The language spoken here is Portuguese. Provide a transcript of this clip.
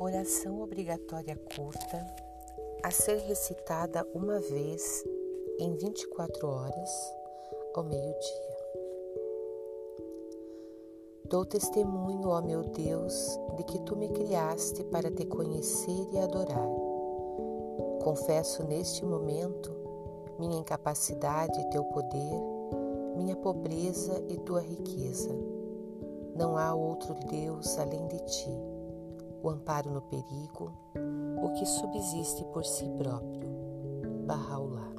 Oração obrigatória curta, a ser recitada uma vez em 24 horas ao meio-dia. Dou testemunho, ó meu Deus, de que tu me criaste para te conhecer e adorar. Confesso neste momento minha incapacidade e teu poder, minha pobreza e tua riqueza. Não há outro Deus além de ti, o amparo no perigo, o que subsiste por si próprio. Bahá'u'lláh